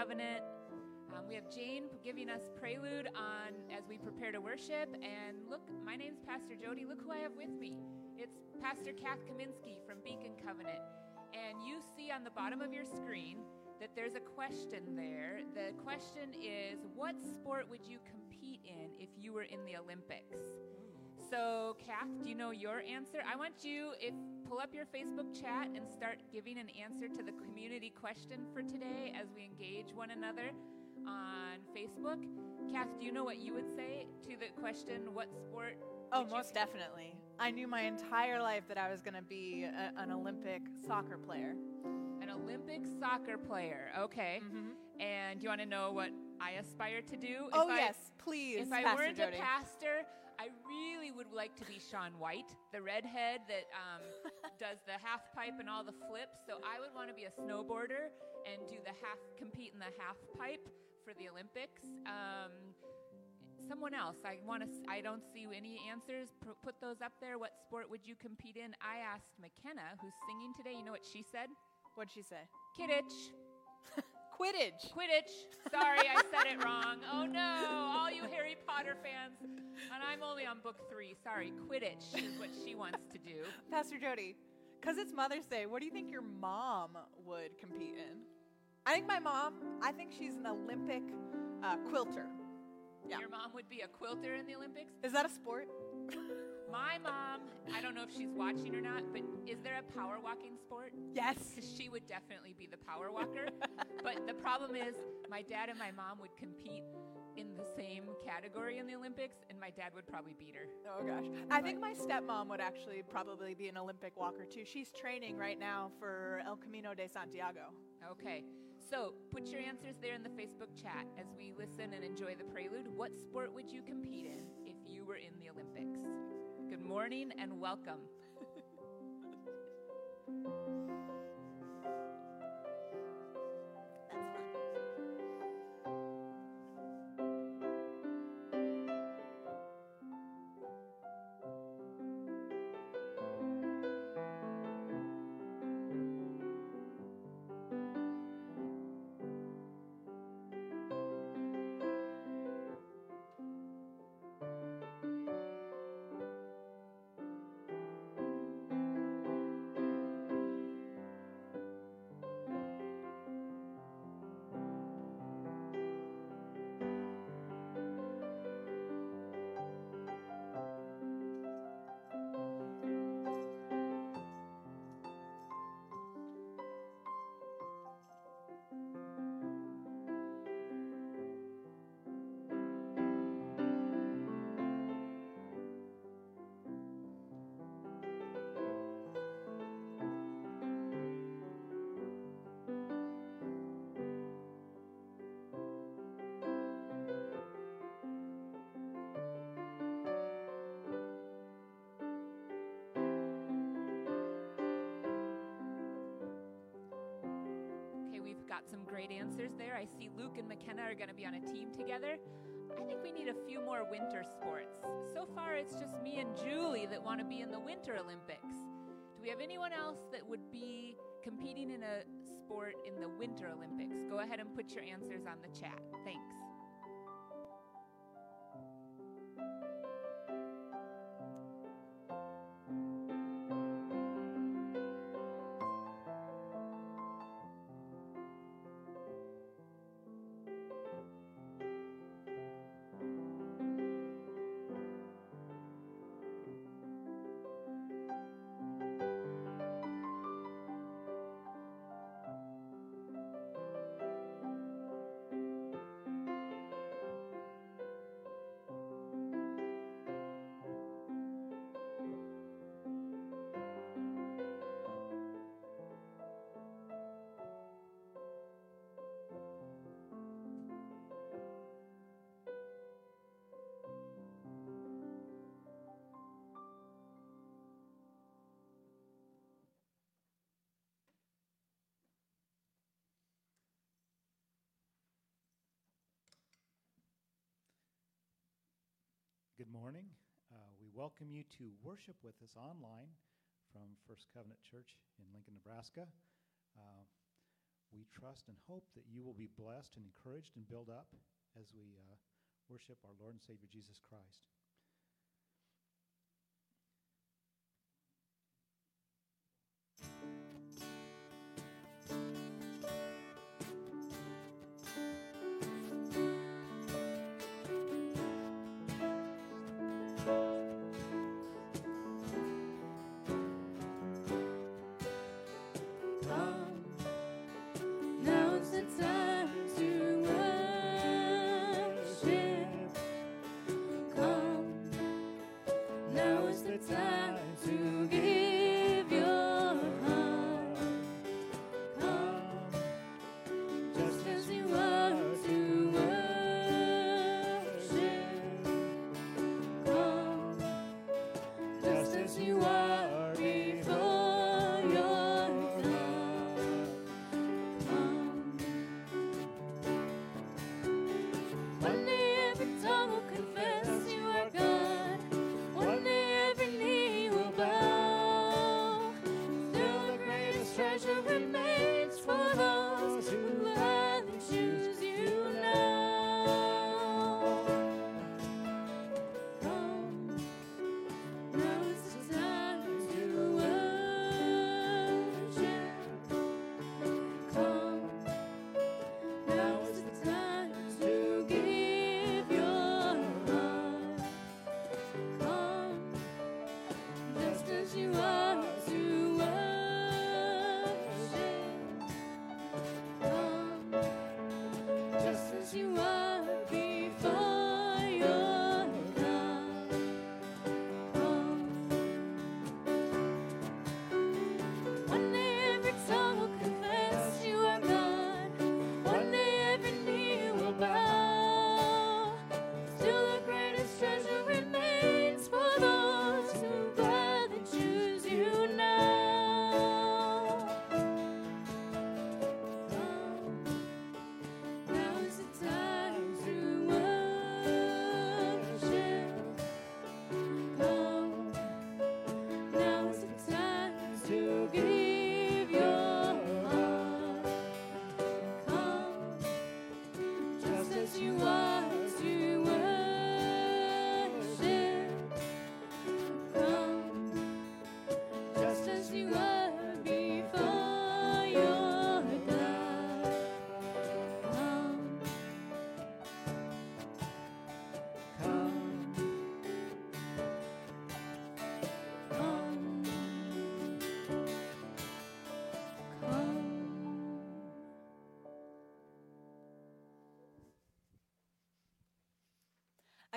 Covenant. Um, we have Jane giving us prelude on as we prepare to worship. And look, my name's Pastor Jody. Look who I have with me. It's Pastor Kath Kaminsky from Beacon Covenant. And you see on the bottom of your screen that there's a question there. The question is What sport would you compete in if you were in the Olympics? So, Kath, do you know your answer? I want you, if pull up your Facebook chat and start giving an answer to the community question for today as we engage one another on Facebook. Kath, do you know what you would say to the question, what sport? Oh, most definitely. I knew my entire life that I was going to be a, an Olympic soccer player. An Olympic soccer player, okay. Mm-hmm. And do you want to know what I aspire to do? Oh, if yes, please. If I weren't Jody. a pastor, I really would like to be Shaun White, the redhead that um, does the half pipe and all the flips. So I would want to be a snowboarder and do the half, compete in the half pipe for the Olympics. Um, someone else. I want to. I don't see any answers. P- put those up there. What sport would you compete in? I asked McKenna, who's singing today. You know what she said? What'd she say? Kidditch. Quidditch. Quidditch. Sorry, I said it wrong. Oh no, all you Harry Potter fans. And I'm only on book three. Sorry, Quidditch is what she wants to do. Pastor Jody, because it's Mother's Day, what do you think your mom would compete in? I think my mom, I think she's an Olympic uh, quilter. Yeah. Your mom would be a quilter in the Olympics? Is that a sport? My mom, I don't know if she's watching or not, but is there a power walking sport? Yes. Because she would definitely be the power walker. but the problem is, my dad and my mom would compete in the same category in the Olympics, and my dad would probably beat her. Oh gosh. I think my stepmom would actually probably be an Olympic walker too. She's training right now for El Camino de Santiago. Okay. So put your answers there in the Facebook chat as we listen and enjoy the prelude. What sport would you compete in if you were in the Olympics? Good morning and welcome. got some great answers there. I see Luke and McKenna are going to be on a team together. I think we need a few more winter sports. So far, it's just me and Julie that want to be in the Winter Olympics. Do we have anyone else that would be competing in a sport in the Winter Olympics? Go ahead and put your answers on the chat. Thanks. Welcome you to worship with us online from First Covenant Church in Lincoln, Nebraska. Uh, we trust and hope that you will be blessed and encouraged and built up as we uh, worship our Lord and Savior Jesus Christ.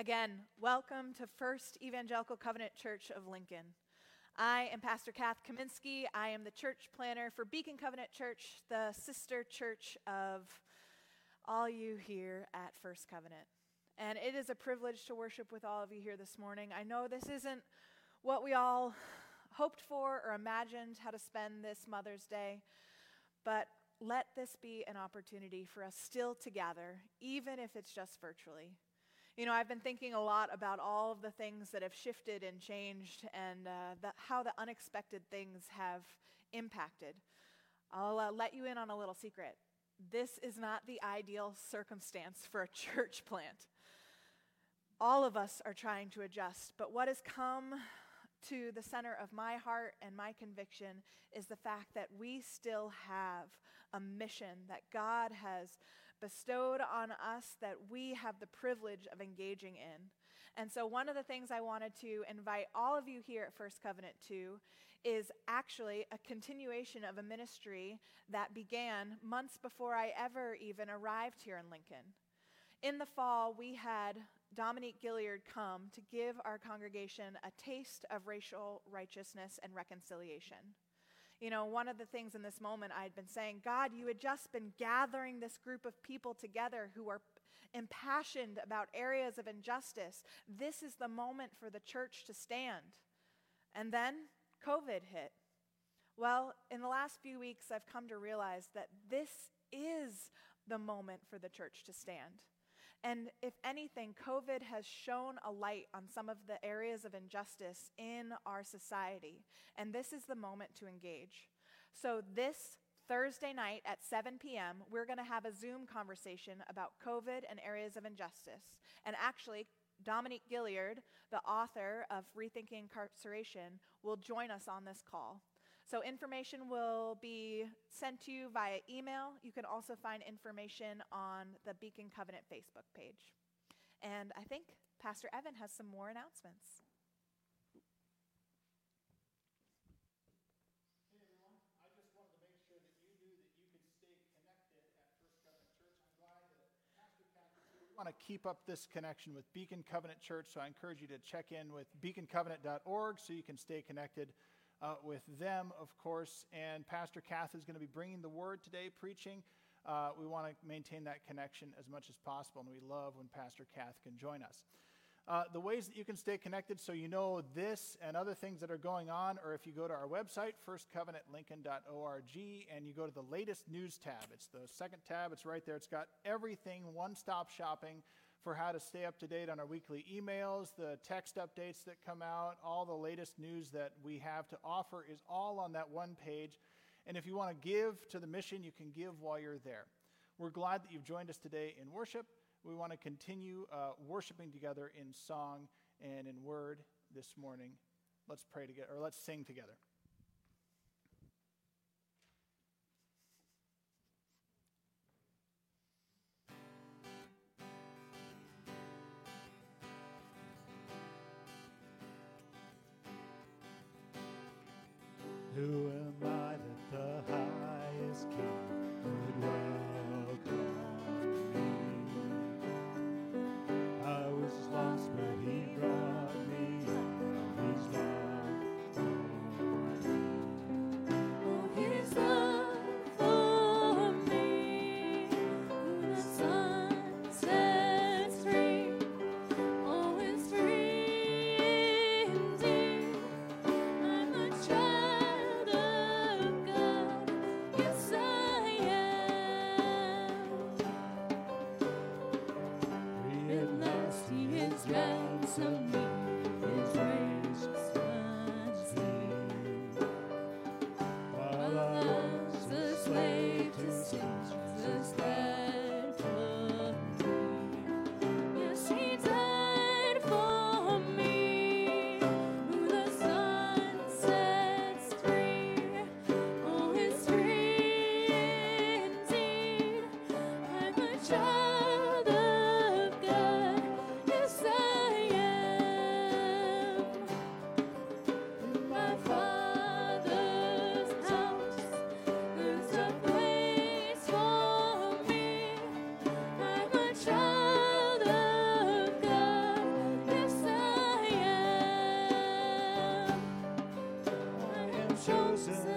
Again, welcome to First Evangelical Covenant Church of Lincoln. I am Pastor Kath Kaminsky. I am the church planter for Beacon Covenant Church, the sister church of all you here at First Covenant. And it is a privilege to worship with all of you here this morning. I know this isn't what we all hoped for or imagined how to spend this Mother's Day, but let this be an opportunity for us still to gather, even if it's just virtually. You know, I've been thinking a lot about all of the things that have shifted and changed and uh, the, how the unexpected things have impacted. I'll uh, let you in on a little secret. This is not the ideal circumstance for a church plant. All of us are trying to adjust, but what has come to the center of my heart and my conviction is the fact that we still have a mission that God has bestowed on us that we have the privilege of engaging in. And so, one of the things I wanted to invite all of you here at First Covenant to is actually a continuation of a ministry that began months before I ever even arrived here in Lincoln. In the fall, we had Dominique Gilliard come to give our congregation a taste of racial righteousness and reconciliation. You know, one of the things in this moment I'd been saying, God, you had just been gathering this group of people together who are impassioned about areas of injustice. This is the moment for the church to stand. And then COVID hit. Well, in the last few weeks, I've come to realize that this is the moment for the church to stand. And if anything, COVID has shown a light on some of the areas of injustice in our society. And this is the moment to engage. So, this Thursday night at 7 p.m., we're going to have a Zoom conversation about COVID and areas of injustice. And actually, Dominique Gilliard, the author of Rethinking Incarceration, will join us on this call. So, information will be sent to you via email. You can also find information on the Beacon Covenant Facebook page. And I think Pastor Evan has some more announcements. Want to keep up this connection with Beacon Covenant Church, so I encourage you to check in with beaconcovenant.org so you can stay connected uh, with them, of course. And Pastor Kath is going to be bringing the word today, preaching. Uh, we want to maintain that connection as much as possible, and we love when Pastor Kath can join us. Uh, the ways that you can stay connected so you know this and other things that are going on, or if you go to our website, firstcovenantlincoln.org, and you go to the latest news tab. It's the second tab, it's right there. It's got everything, one stop shopping for how to stay up to date on our weekly emails, the text updates that come out, all the latest news that we have to offer is all on that one page. And if you want to give to the mission, you can give while you're there. We're glad that you've joined us today in worship. We want to continue uh, worshiping together in song and in word this morning. Let's pray together, or let's sing together. Chosen,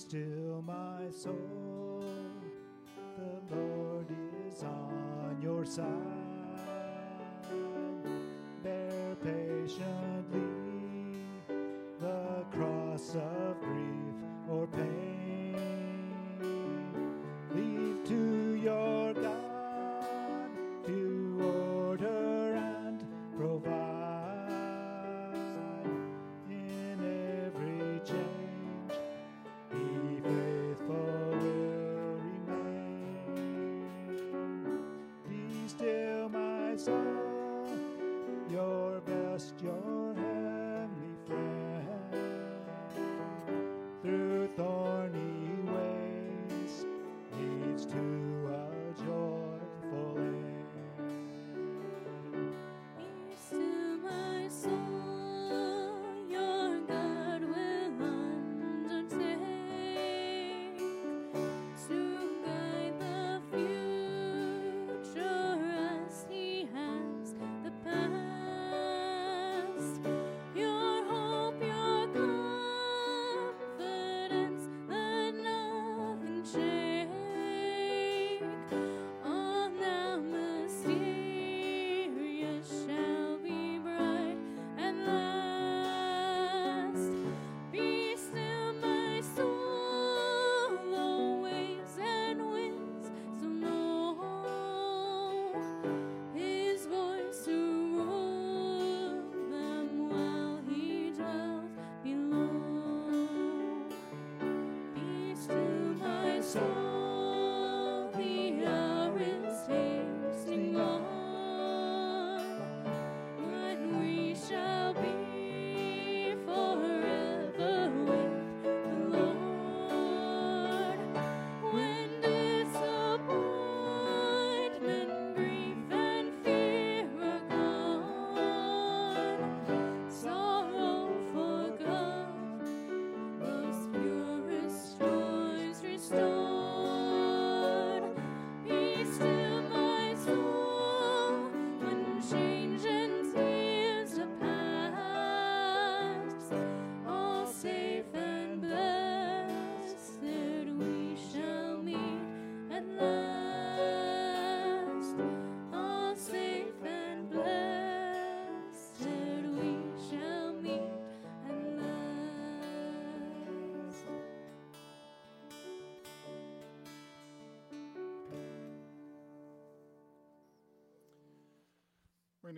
Still, my soul.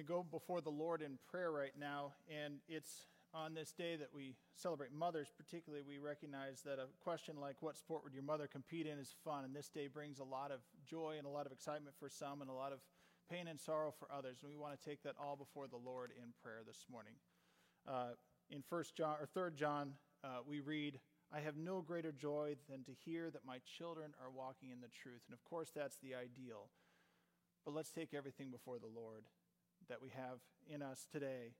To go before the Lord in prayer right now, and it's on this day that we celebrate mothers. Particularly, we recognize that a question like "What sport would your mother compete in?" is fun, and this day brings a lot of joy and a lot of excitement for some, and a lot of pain and sorrow for others. And we want to take that all before the Lord in prayer this morning. Uh, in First John or Third John, uh, we read, "I have no greater joy than to hear that my children are walking in the truth." And of course, that's the ideal. But let's take everything before the Lord that we have in us today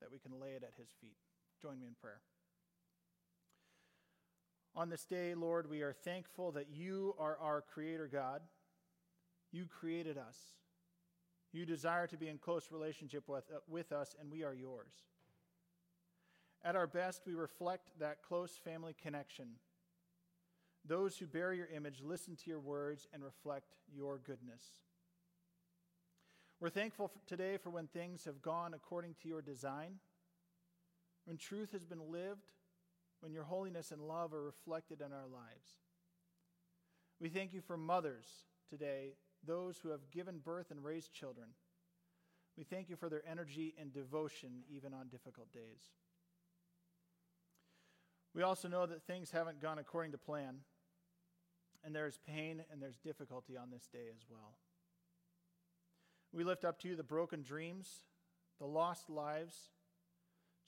that we can lay it at his feet. Join me in prayer. On this day, Lord, we are thankful that you are our creator God. You created us. You desire to be in close relationship with, uh, with us, and we are yours. At our best, we reflect that close family connection. Those who bear your image listen to your words and reflect your goodness. We're thankful for today for when things have gone according to your design, when truth has been lived, when your holiness and love are reflected in our lives. We thank you for mothers today, those who have given birth and raised children. We thank you for their energy and devotion even on difficult days. We also know that things haven't gone according to plan, and there's pain and there's difficulty on this day as well. We lift up to you the broken dreams, the lost lives,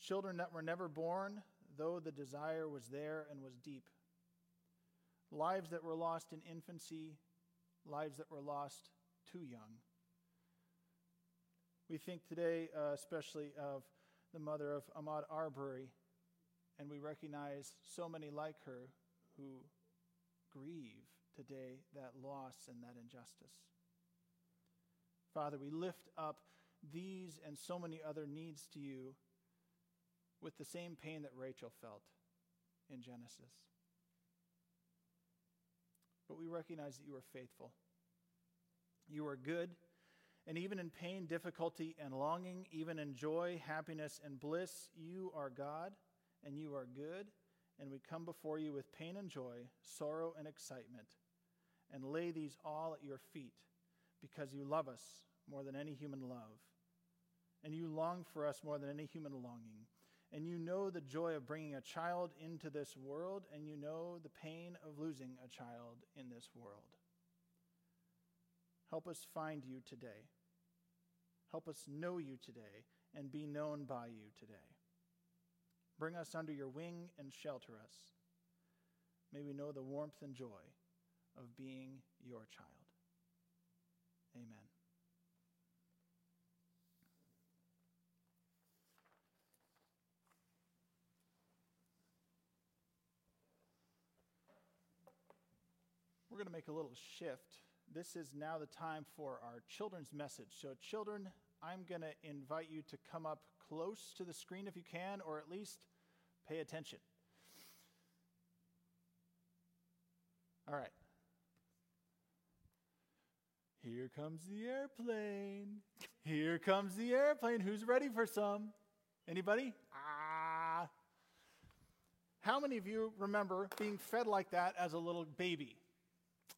children that were never born, though the desire was there and was deep, lives that were lost in infancy, lives that were lost too young. We think today, uh, especially of the mother of Ahmaud Arbery, and we recognize so many like her who grieve today that loss and that injustice. Father, we lift up these and so many other needs to you with the same pain that Rachel felt in Genesis. but we recognize that you are faithful. You are good, and even in pain, difficulty, and longing, even in joy, happiness, and bliss, you are God, and you are good, and we come before you with pain and joy, sorrow and excitement, and lay these all at your feet because you love us more than any human love, and you long for us more than any human longing and you know the joy of bringing a child into this world, and you know the pain of losing a child in this world. Help us find you today. Help us know you today and be known by you today. Bring us under your wing and shelter us. May we know the warmth and joy of being your child. Amen. We're going to make a little shift. This is now the time for our children's message. So, children, I'm going to invite you to come up close to the screen if you can, or at least pay attention. All right. Here comes the airplane. Here comes the airplane. Who's ready for some? Anybody? Ah. How many of you remember being fed like that as a little baby?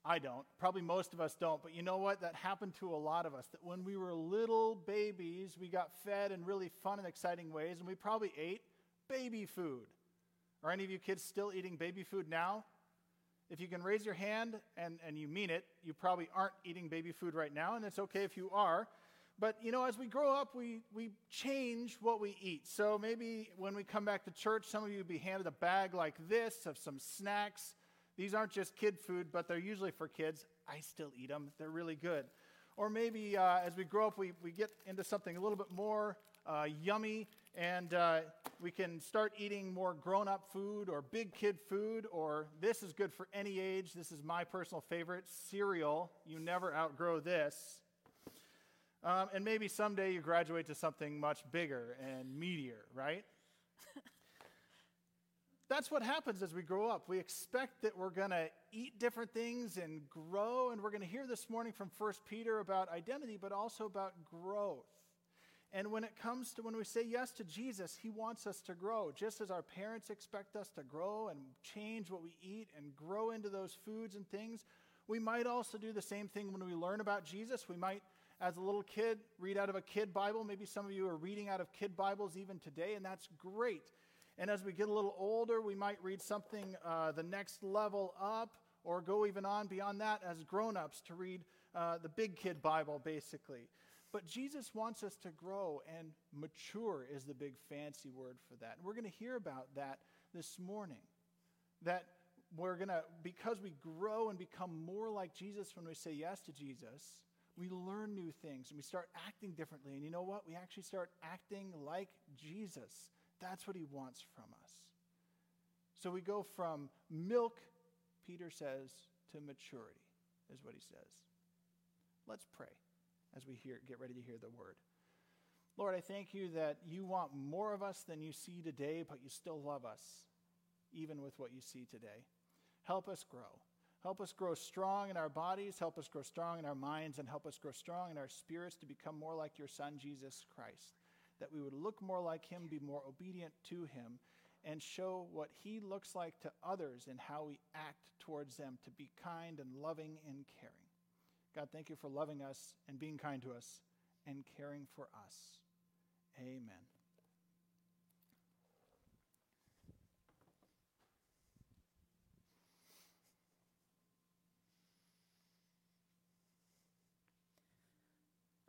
I don't. Probably most of us don't. But you know what? That happened to a lot of us. That when we were little babies, we got fed in really fun and exciting ways, and we probably ate baby food. Are any of you kids still eating baby food now? If you can raise your hand and, and you mean it, you probably aren't eating baby food right now, and it's okay if you are. But you know, as we grow up, we, we change what we eat. So maybe when we come back to church, some of you be handed a bag like this of some snacks these aren't just kid food, but they're usually for kids. I still eat them, they're really good. Or maybe uh, as we grow up, we, we get into something a little bit more uh, yummy and uh, we can start eating more grown up food or big kid food, or this is good for any age. This is my personal favorite cereal. You never outgrow this. Um, and maybe someday you graduate to something much bigger and meatier, right? that's what happens as we grow up. We expect that we're going to eat different things and grow, and we're going to hear this morning from 1 Peter about identity, but also about growth. And when it comes to when we say yes to Jesus, he wants us to grow. Just as our parents expect us to grow and change what we eat and grow into those foods and things, we might also do the same thing when we learn about Jesus. We might, as a little kid, read out of a kid Bible. Maybe some of you are reading out of kid Bibles even today, and that's great. And as we get a little older, we might read something uh, the next level up or go even on beyond that as grown ups to read uh, the big kid Bible, basically. But Jesus wants us to grow, and mature is the big fancy word for that. And we're going to hear about that this morning. That we're going to, because we grow and become more like Jesus when we say yes to Jesus, we learn new things and we start acting differently. And you know what? We actually start acting like Jesus. That's what he wants from us. So we go from milk, Peter says, to maturity, is what he says. Let's pray as we hear, get ready to hear the word. Lord, I thank you that you want more of us than you see today, but you still love us, even with what you see today. Help us grow. Help us grow strong in our bodies, help us grow strong in our minds, and help us grow strong in our spirits to become more like your Son, Jesus Christ that we would look more like him, be more obedient to him, and show what he looks like to others and how we act towards them to be kind and loving and caring. God, thank you for loving us and being kind to us and caring for us. Amen.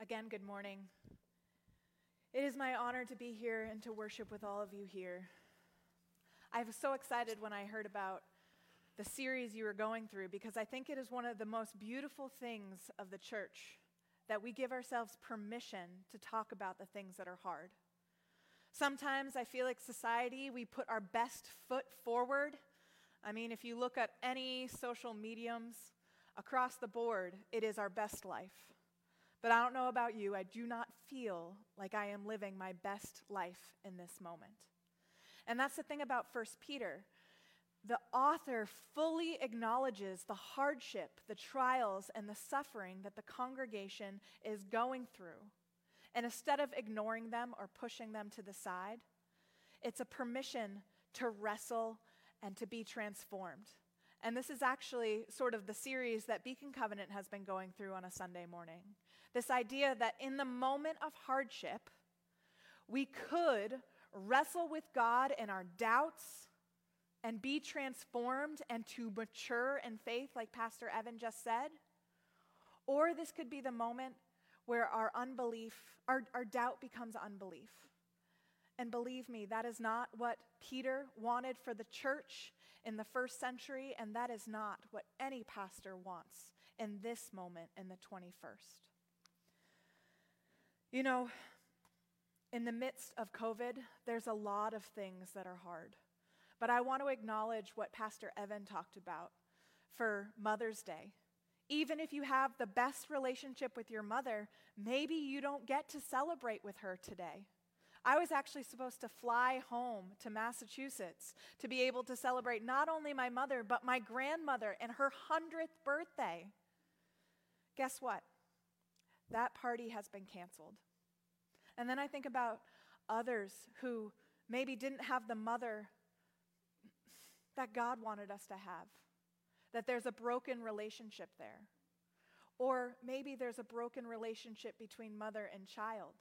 Again, good morning. It is my honor to be here and to worship with all of you here. I was so excited when I heard about the series you were going through because I think it is one of the most beautiful things of the church that we give ourselves permission to talk about the things that are hard. Sometimes I feel like society, we put our best foot forward. I mean, if you look at any social mediums across the board, it is our best life. But I don't know about you, I do not feel like I am living my best life in this moment. And that's the thing about 1 Peter. the author fully acknowledges the hardship, the trials, and the suffering that the congregation is going through. And instead of ignoring them or pushing them to the side, it's a permission to wrestle and to be transformed. And this is actually sort of the series that Beacon Covenant has been going through on a Sunday morning. This idea that in the moment of hardship, we could wrestle with God in our doubts and be transformed and to mature in faith, like Pastor Evan just said. Or this could be the moment where our unbelief, our, our doubt becomes unbelief. And believe me, that is not what Peter wanted for the church in the first century, and that is not what any pastor wants in this moment in the 21st. You know, in the midst of COVID, there's a lot of things that are hard. But I want to acknowledge what Pastor Evan talked about for Mother's Day. Even if you have the best relationship with your mother, maybe you don't get to celebrate with her today. I was actually supposed to fly home to Massachusetts to be able to celebrate not only my mother, but my grandmother and her 100th birthday. Guess what? That party has been canceled. And then I think about others who maybe didn't have the mother that God wanted us to have, that there's a broken relationship there. Or maybe there's a broken relationship between mother and child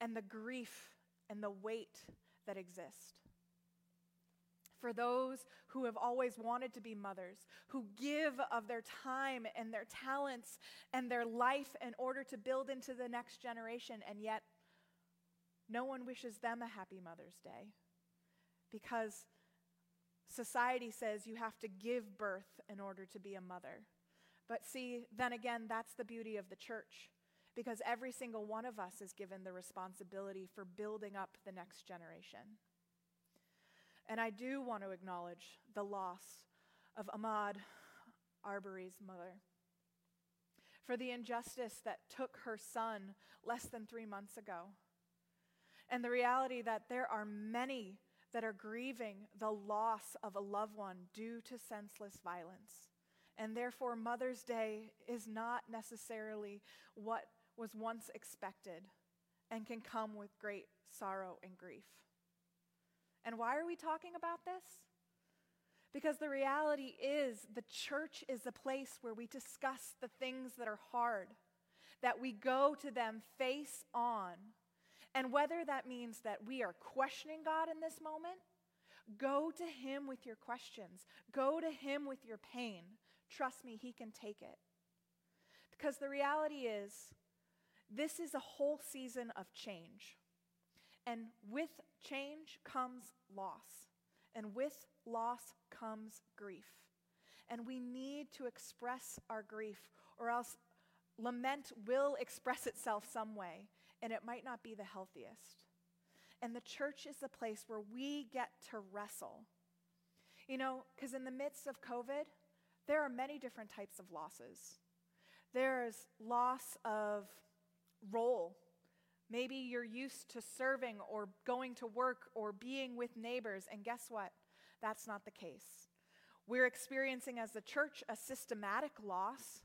and the grief and the weight that exist. For those who have always wanted to be mothers, who give of their time and their talents and their life in order to build into the next generation, and yet no one wishes them a happy Mother's Day because society says you have to give birth in order to be a mother. But see, then again, that's the beauty of the church because every single one of us is given the responsibility for building up the next generation. And I do want to acknowledge the loss of Ahmaud Arbery's mother for the injustice that took her son less than three months ago. And the reality that there are many that are grieving the loss of a loved one due to senseless violence. And therefore, Mother's Day is not necessarily what was once expected and can come with great sorrow and grief. And why are we talking about this? Because the reality is, the church is a place where we discuss the things that are hard, that we go to them face on. And whether that means that we are questioning God in this moment, go to Him with your questions, go to Him with your pain. Trust me, He can take it. Because the reality is, this is a whole season of change. And with change comes loss. And with loss comes grief. And we need to express our grief, or else lament will express itself some way, and it might not be the healthiest. And the church is the place where we get to wrestle. You know, because in the midst of COVID, there are many different types of losses. There's loss of role. Maybe you're used to serving or going to work or being with neighbors, and guess what? That's not the case. We're experiencing as a church a systematic loss.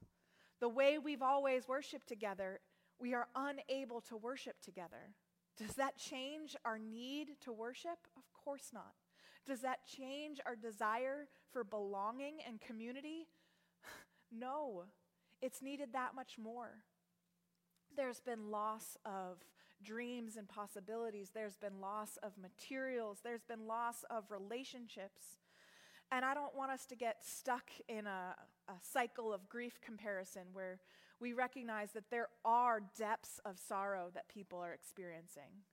The way we've always worshiped together, we are unable to worship together. Does that change our need to worship? Of course not. Does that change our desire for belonging and community? no. It's needed that much more. There's been loss of dreams and possibilities. There's been loss of materials. There's been loss of relationships. And I don't want us to get stuck in a, a, cycle of grief comparison where we recognize that there are depths of sorrow that people are experiencing.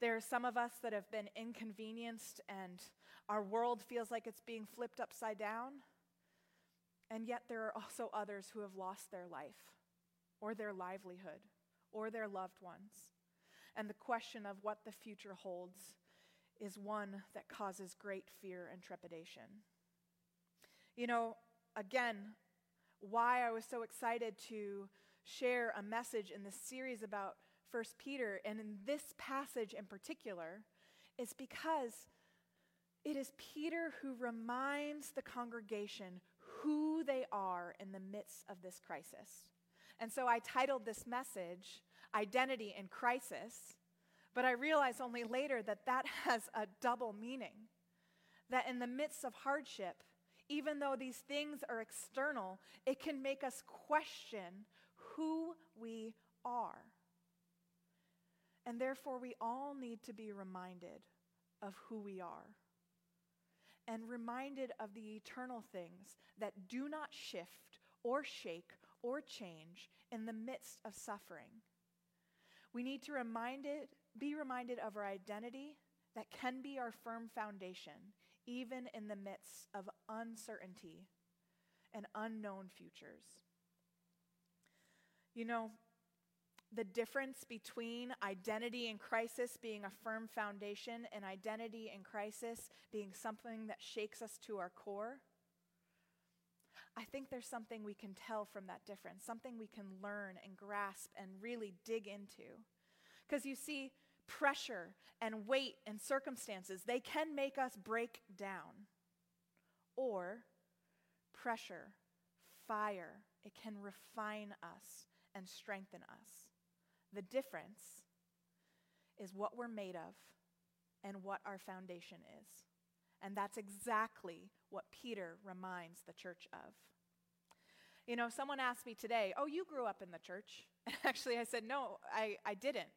There are some of us that have been inconvenienced and our world feels like it's being flipped upside down. And yet there are also others who have lost their life or their livelihood or their loved ones. And the question of what the future holds is one that causes great fear and trepidation. You know, again, why I was so excited to share a message in this series about First Peter and in this passage in particular is because It is Peter who reminds the congregation who they are in the midst of this crisis. And so I titled this message, Identity in Crisis, but I realized only later that that has a double meaning. That in the midst of hardship, even though these things are external, it can make us question who we are. And therefore, we all need to be reminded of who we are and reminded of the eternal things that do not shift or shake or change in the midst of suffering. We need to reminded, be reminded of our identity that can be our firm foundation, even in the midst of uncertainty and unknown futures. You know, the difference between identity in crisis being a firm foundation and identity in crisis being something that shakes us to our core, I think there's something we can tell from that difference, something we can learn and grasp and really dig into. Because you see, pressure and weight and circumstances, they can make us break down. Or pressure, fire, it can refine us and strengthen us. The difference is what we're made of and what our foundation is. And that's exactly what Peter reminds the church of. You know, someone asked me today, Oh, you grew up in the church. And actually, I said, No, I, I didn't.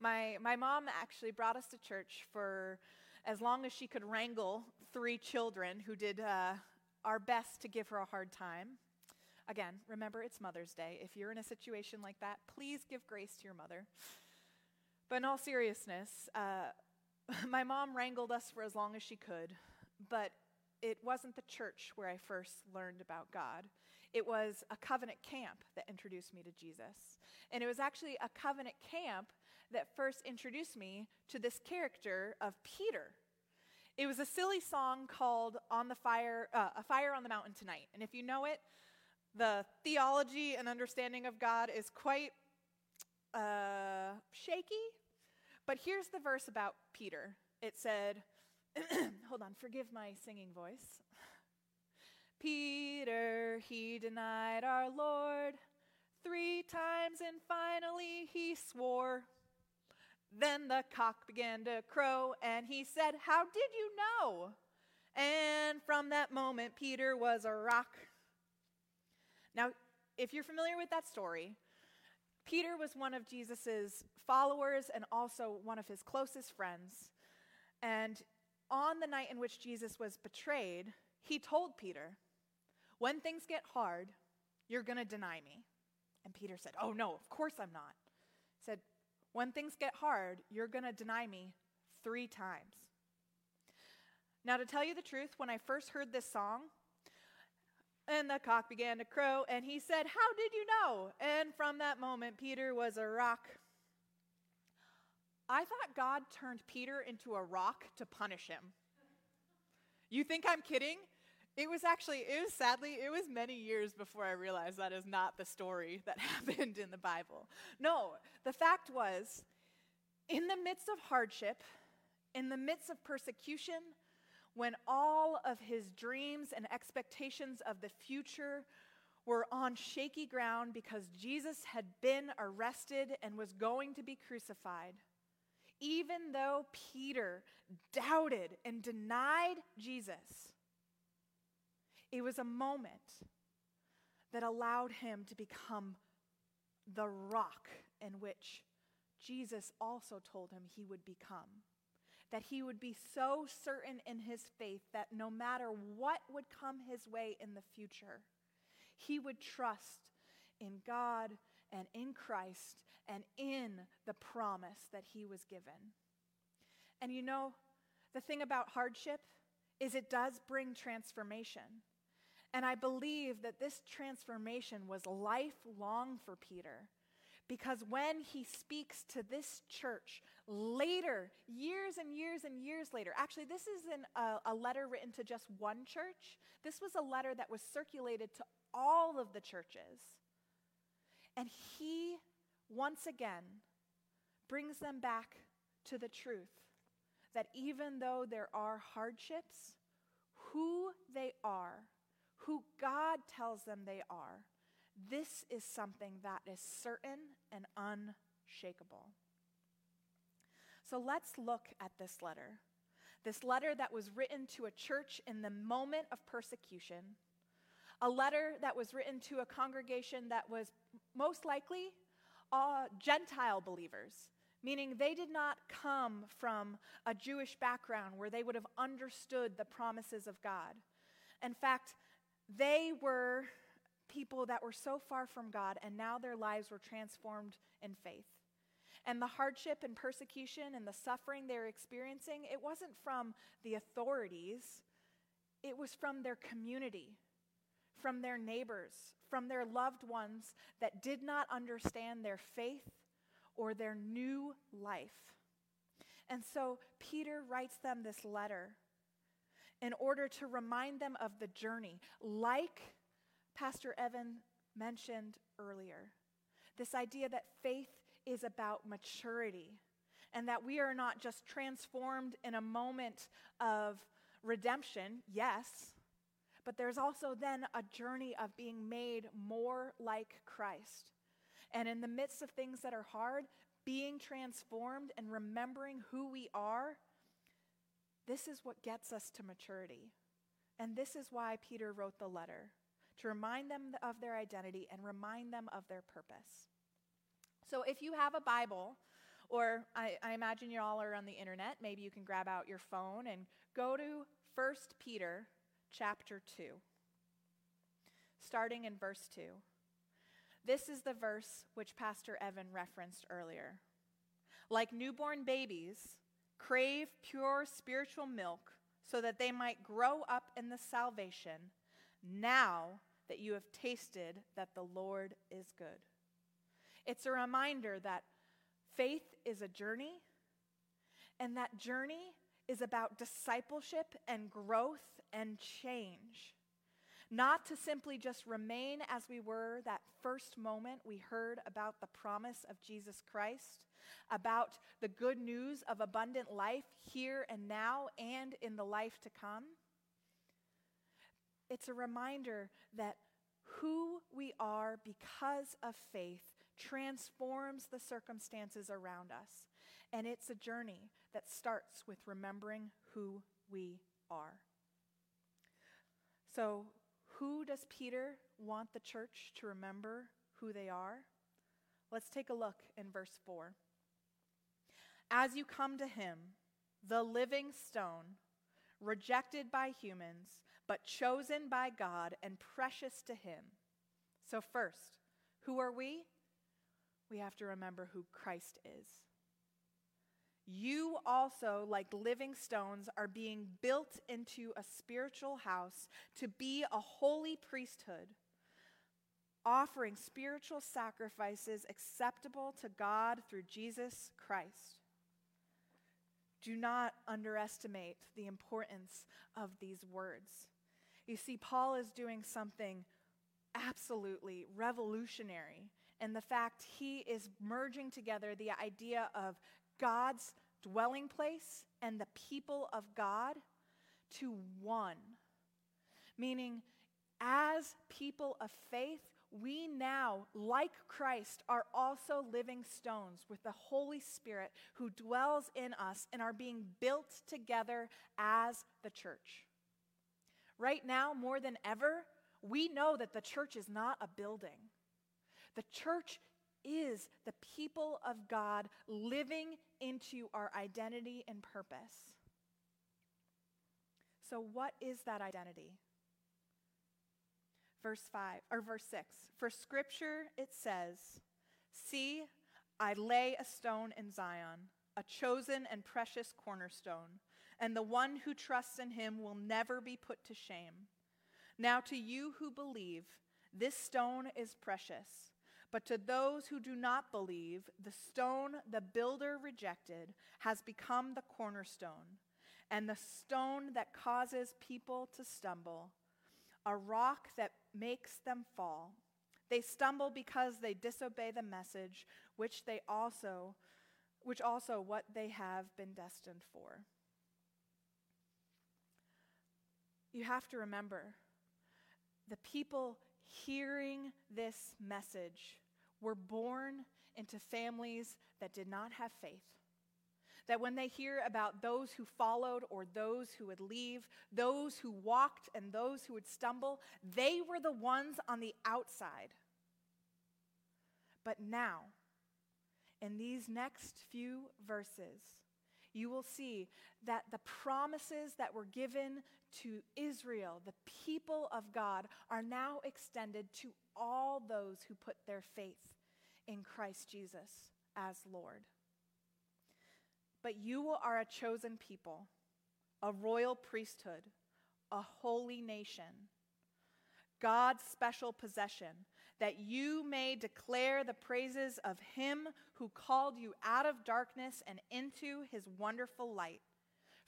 My, my mom actually brought us to church for as long as she could wrangle three children who did uh, our best to give her a hard time. Again, remember it's Mother's Day. If you're in a situation like that, please give grace to your mother. But in all seriousness, uh, my mom wrangled us for as long as she could, but it wasn't the church where I first learned about God. It was a covenant camp that introduced me to Jesus. And it was actually a covenant camp that first introduced me to this character of Peter. It was a silly song called "On the Fire," uh, "A Fire on the Mountain Tonight," and if you know it, the theology and understanding of God is quite uh, shaky. But here's the verse about Peter. It said, hold on, forgive my singing voice. Peter, he denied our Lord three times, and finally he swore. Then the cock began to crow, and he said, How did you know? And from that moment, Peter was a rock. Now, if you're familiar with that story, Peter was one of Jesus' followers and also one of his closest friends. And on the night in which Jesus was betrayed, he told Peter, When things get hard, you're going to deny me. And Peter said, Oh, no, of course I'm not. He said, When things get hard, you're going to deny me three times. Now, to tell you the truth, when I first heard this song, and the cock began to crow, and he said, How did you know? And from that moment, Peter was a rock. I thought God turned Peter into a rock to punish him. You think I'm kidding? It was actually, it was sadly, it was many years before I realized that is not the story that happened in the Bible. No, the fact was, in the midst of hardship, in the midst of persecution, when all of his dreams and expectations of the future were on shaky ground because Jesus had been arrested and was going to be crucified, even though Peter doubted and denied Jesus, it was a moment that allowed him to become the rock in which Jesus also told him he would become that he would be so certain in his faith that no matter what would come his way in the future, he would trust in God and in Christ and in the promise that he was given. And you know, the thing about hardship is it does bring transformation. And I believe that this transformation was lifelong for Peter. Because when he speaks to this church later, years and years and years later, actually, this isn't a, a, letter written to just one church. This was a letter that was circulated to all of the churches. And he, once again, brings them back to the truth that even though there are hardships, who they are, who God tells them they are, this is something that is certain and unshakable. So let's look at this letter. This letter that was written to a church in the moment of persecution, a letter that was written to a congregation that was most likely uh, Gentile believers, meaning they did not come from a Jewish background where they would have understood the promises of God. In fact, they were people that were so far from God, and now their lives were transformed in faith. And the hardship and persecution and the suffering they were experiencing, it wasn't from the authorities, it was from their community, from their neighbors, from their loved ones that did not understand their faith or their new life. And so Peter writes them this letter in order to remind them of the journey, like Pastor Evan mentioned earlier. This idea that faith is about maturity and that we are not just transformed in a moment of redemption, yes, but there's also then a journey of being made more like Christ. And in the midst of things that are hard, being transformed and remembering who we are, this is what gets us to maturity. And this is why Peter wrote the letter to remind them of their identity and remind them of their purpose. So if you have a Bible, or I, I imagine you all are on the internet, maybe you can grab out your phone and go to 1 Peter chapter 2, starting in verse 2. This is the verse which Pastor Evan referenced earlier. Like newborn babies, crave pure spiritual milk so that they might grow up in the salvation now that you have tasted that the Lord is good. It's a reminder that faith is a journey, and that journey is about discipleship and growth and change. Not to simply just remain as we were that first moment we heard about the promise of Jesus Christ, about the good news of abundant life here and now and in the life to come. It's a reminder that who we are because of faith transforms the circumstances around us. And it's a journey that starts with remembering who we are. So, who does Peter want the church to remember who they are? Let's take a look in verse 4. As you come to him, the living stone, rejected by humans, but chosen by God and precious to him. So, first, who are we? we have to remember who Christ is. You also, like living stones, are being built into a spiritual house to be a holy priesthood, offering spiritual sacrifices acceptable to God through Jesus Christ. Do not underestimate the importance of these words. You see, Paul is doing something absolutely revolutionary in the fact he is merging together the idea of God's dwelling place and the people of God to one. Meaning, as people of faith, we now, like Christ, are also living stones with the Holy Spirit who dwells in us and are being built together as the church. Right now, more than ever, we know that the church is not a building. The church is the people of God living into our identity and purpose. So, what is that identity? Verse 5 or verse 6. For scripture it says, See, I lay a stone in Zion, a chosen and precious cornerstone, and the one who trusts in him will never be put to shame. Now, to you who believe, this stone is precious. But to those who do not believe, the stone the builder rejected has become the cornerstone, and the stone that causes people to stumble, a rock that makes them fall. They stumble because they disobey the message which they also which also what they have been destined for. You have to remember the people hearing this message were born into families that did not have faith. That when they hear about those who followed or those who would leave, those who walked and those who would stumble, they were the ones on the outside. But now, in these next few verses, you will see that the promises that were given to Israel, the people of God, are now extended to all those who put their faith in Christ Jesus as Lord. But you are a chosen people, a royal priesthood, a holy nation, God's special possession, that you may declare the praises of him who called you out of darkness and into his wonderful light.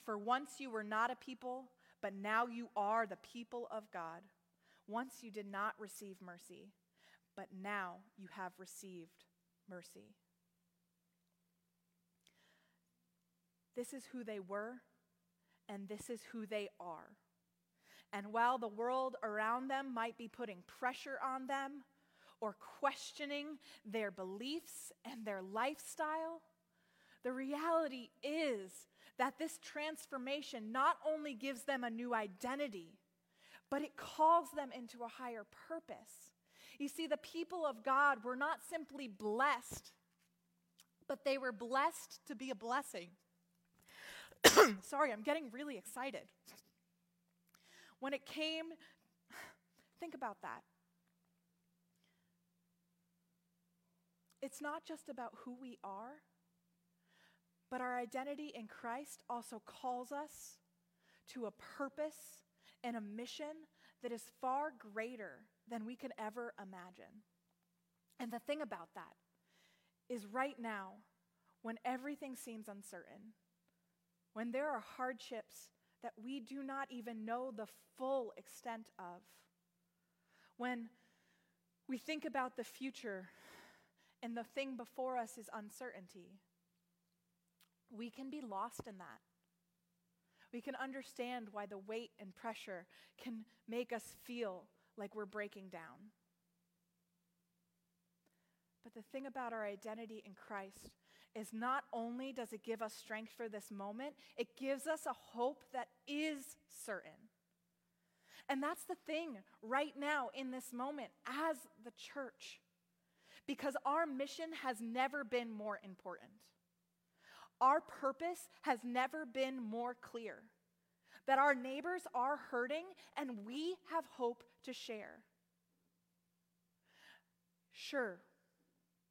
For once you were not a people, but now you are the people of God. Once you did not receive mercy, but now you have received mercy. This is who they were, and this is who they are. And while the world around them might be putting pressure on them or questioning their beliefs and their lifestyle, the reality is that this transformation not only gives them a new identity, but it calls them into a higher purpose. You see, the people of God were not simply blessed, but they were blessed to be a blessing. Sorry, I'm getting really excited. When it came, think about that. It's not just about who we are, but our identity in Christ also calls us to a purpose and a mission that is far greater than we could ever imagine. And the thing about that is right now, when everything seems uncertain, when there are hardships that we do not even know the full extent of. When we think about the future and the thing before us is uncertainty, we can be lost in that. We can understand why the weight and pressure can make us feel like we're breaking down. But the thing about our identity in Christ is not only does it give us strength for this moment, it gives us a hope that is certain. And that's the thing right now in this moment as the church, because our mission has never been more important. Our purpose has never been more clear. That our neighbors are hurting and we have hope to share. Sure,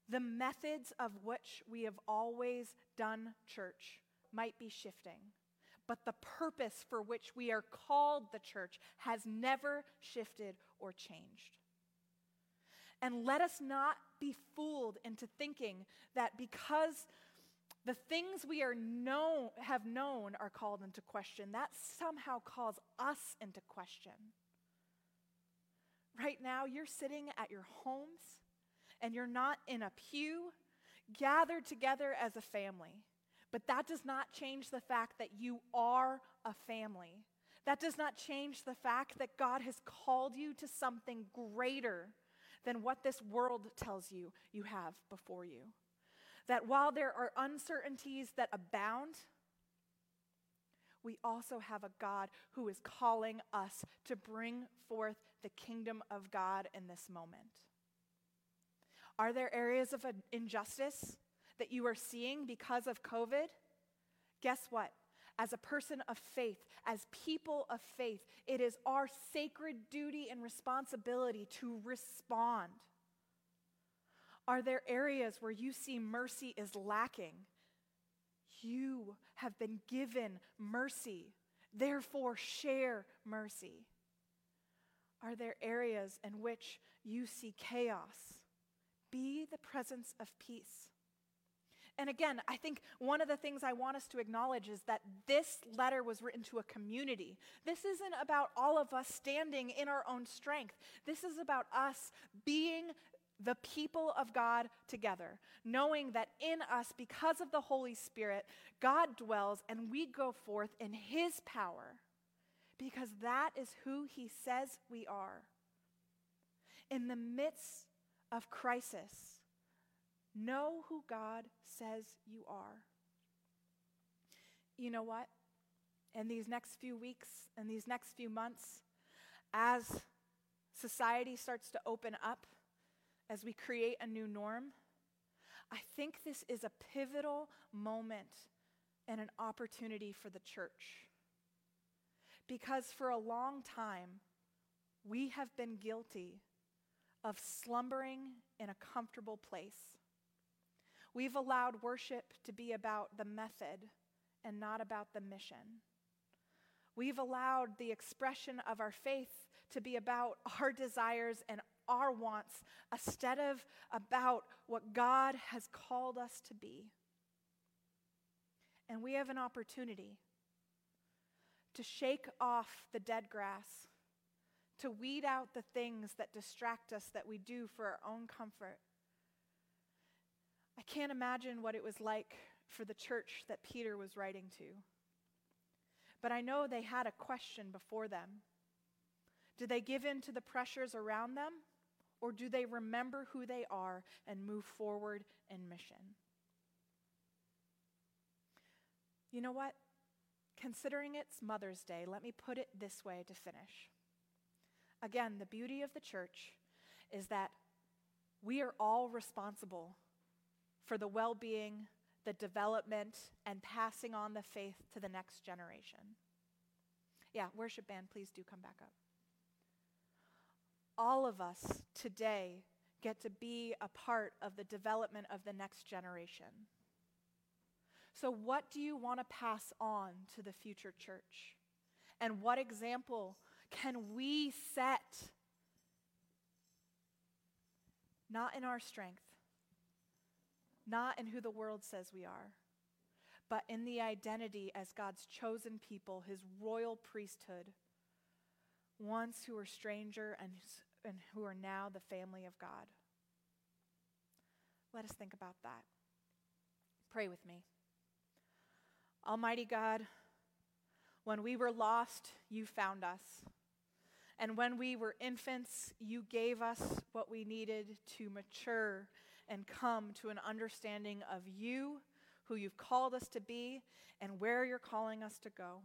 the methods of which we have always done church might be shifting, but the purpose for which we are called the church has never shifted or changed. And let us not be fooled into thinking that because the things we are know, have known are called into question, that somehow calls us into question. Right now, you're sitting at your homes and you're not in a pew gathered together as a family. But that does not change the fact that you are a family. That does not change the fact that God has called you to something greater than what this world tells you you have before you. That while there are uncertainties that abound, we also have a God who is calling us to bring forth the kingdom of God in this moment. Are there areas of injustice that you are seeing because of COVID? Guess what? As a person of faith, as people of faith, it is our sacred duty and responsibility to respond. Are there areas where you see mercy is lacking? You have been given mercy, therefore, share mercy. Are there areas in which you see chaos? Be the presence of peace. And again, I think one of the things I want us to acknowledge is that this letter was written to a community. This isn't about all of us standing in our own strength. This is about us being the people of God together, knowing that in us, because of the Holy Spirit, God dwells and we go forth in His power because that is who He says we are. In the midst of crisis, know who God says you are. You know what? In these next few weeks and these next few months, as society starts to open up, as we create a new norm, I think this is a pivotal moment and an opportunity for the church. Because for a long time, we have been guilty of slumbering in a comfortable place. We've allowed worship to be about the method and not about the mission. We've allowed the expression of our faith to be about our desires and our wants instead of about what God has called us to be. And we have an opportunity to shake off the dead grass, to weed out the things that distract us that we do for our own comfort. I can't imagine what it was like for the church that Peter was writing to. But I know they had a question before them. Do they give in to the pressures around them, or do they remember who they are and move forward in mission? You know what? Considering it's Mother's Day, let me put it this way to finish. Again, the beauty of the church is that we are all responsible for the well being, the development, and passing on the faith to the next generation. Yeah, worship band, please do come back up. All of us today get to be a part of the development of the next generation. So, what do you want to pass on to the future church? And what example can we set? Not in our strength, not in who the world says we are, but in the identity as God's chosen people, his royal priesthood, once who were stranger and, and who are now the family of God. Let us think about that. Pray with me. Almighty God, when we were lost, you found us. And when we were infants, you gave us what we needed to mature and come to an understanding of you, who you've called us to be, and where you're calling us to go.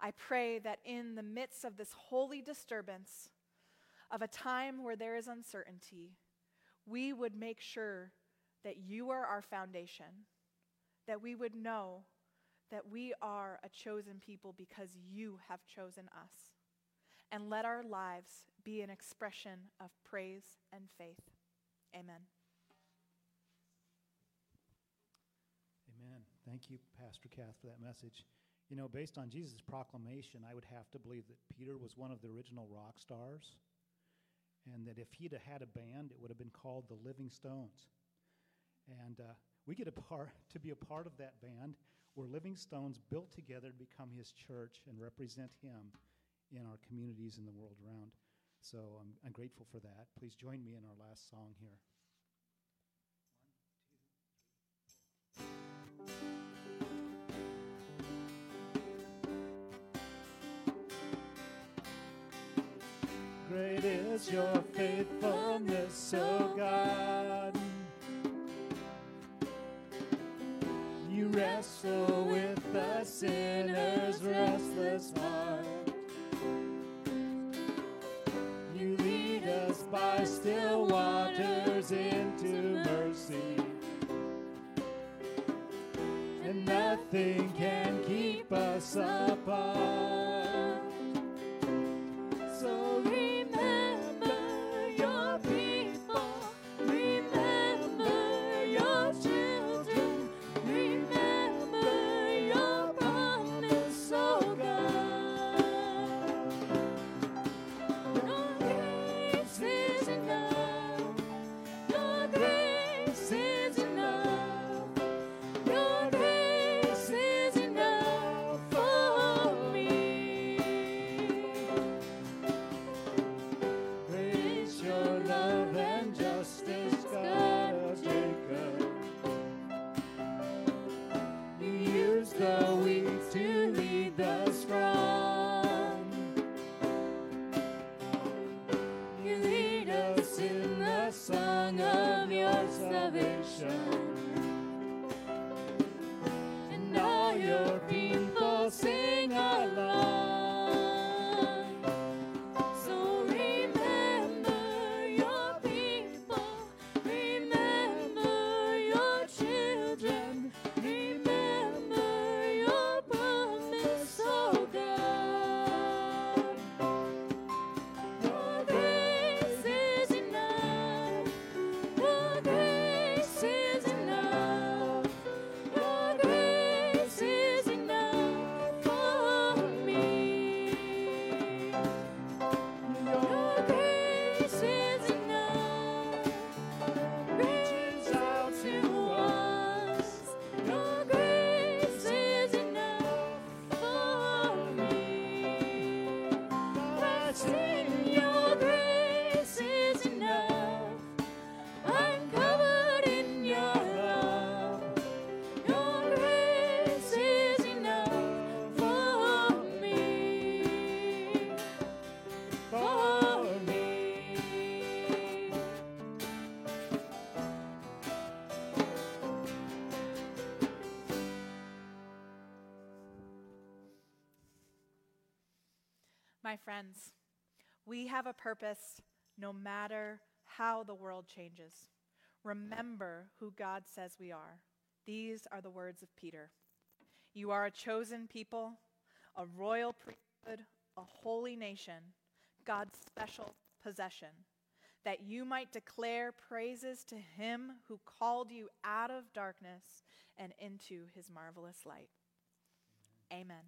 I pray that in the midst of this holy disturbance, of a time where there is uncertainty, we would make sure that you are our foundation, that we would know that we are a chosen people because you have chosen us. And let our lives be an expression of praise and faith. Amen. Amen. Thank you, Pastor Kath, for that message. You know, based on Jesus' proclamation, I would have to believe that Peter was one of the original rock stars, and that if he'd have had a band, it would have been called the Living Stones. And uh, we get a part to be a part of that band where Living Stones built together to become his church and represent him in our communities and the world around. So I'm, I'm grateful for that. Please join me in our last song here. Great is your faithfulness, O God. You wrestle with the sinner's restless heart. By still waters into mercy. And nothing can keep us apart. My friends, we have a purpose no matter how the world changes. Remember who God says we are. These are the words of Peter. You are a chosen people, a royal priesthood, a holy nation, God's special possession, that you might declare praises to him who called you out of darkness and into his marvelous light. Amen.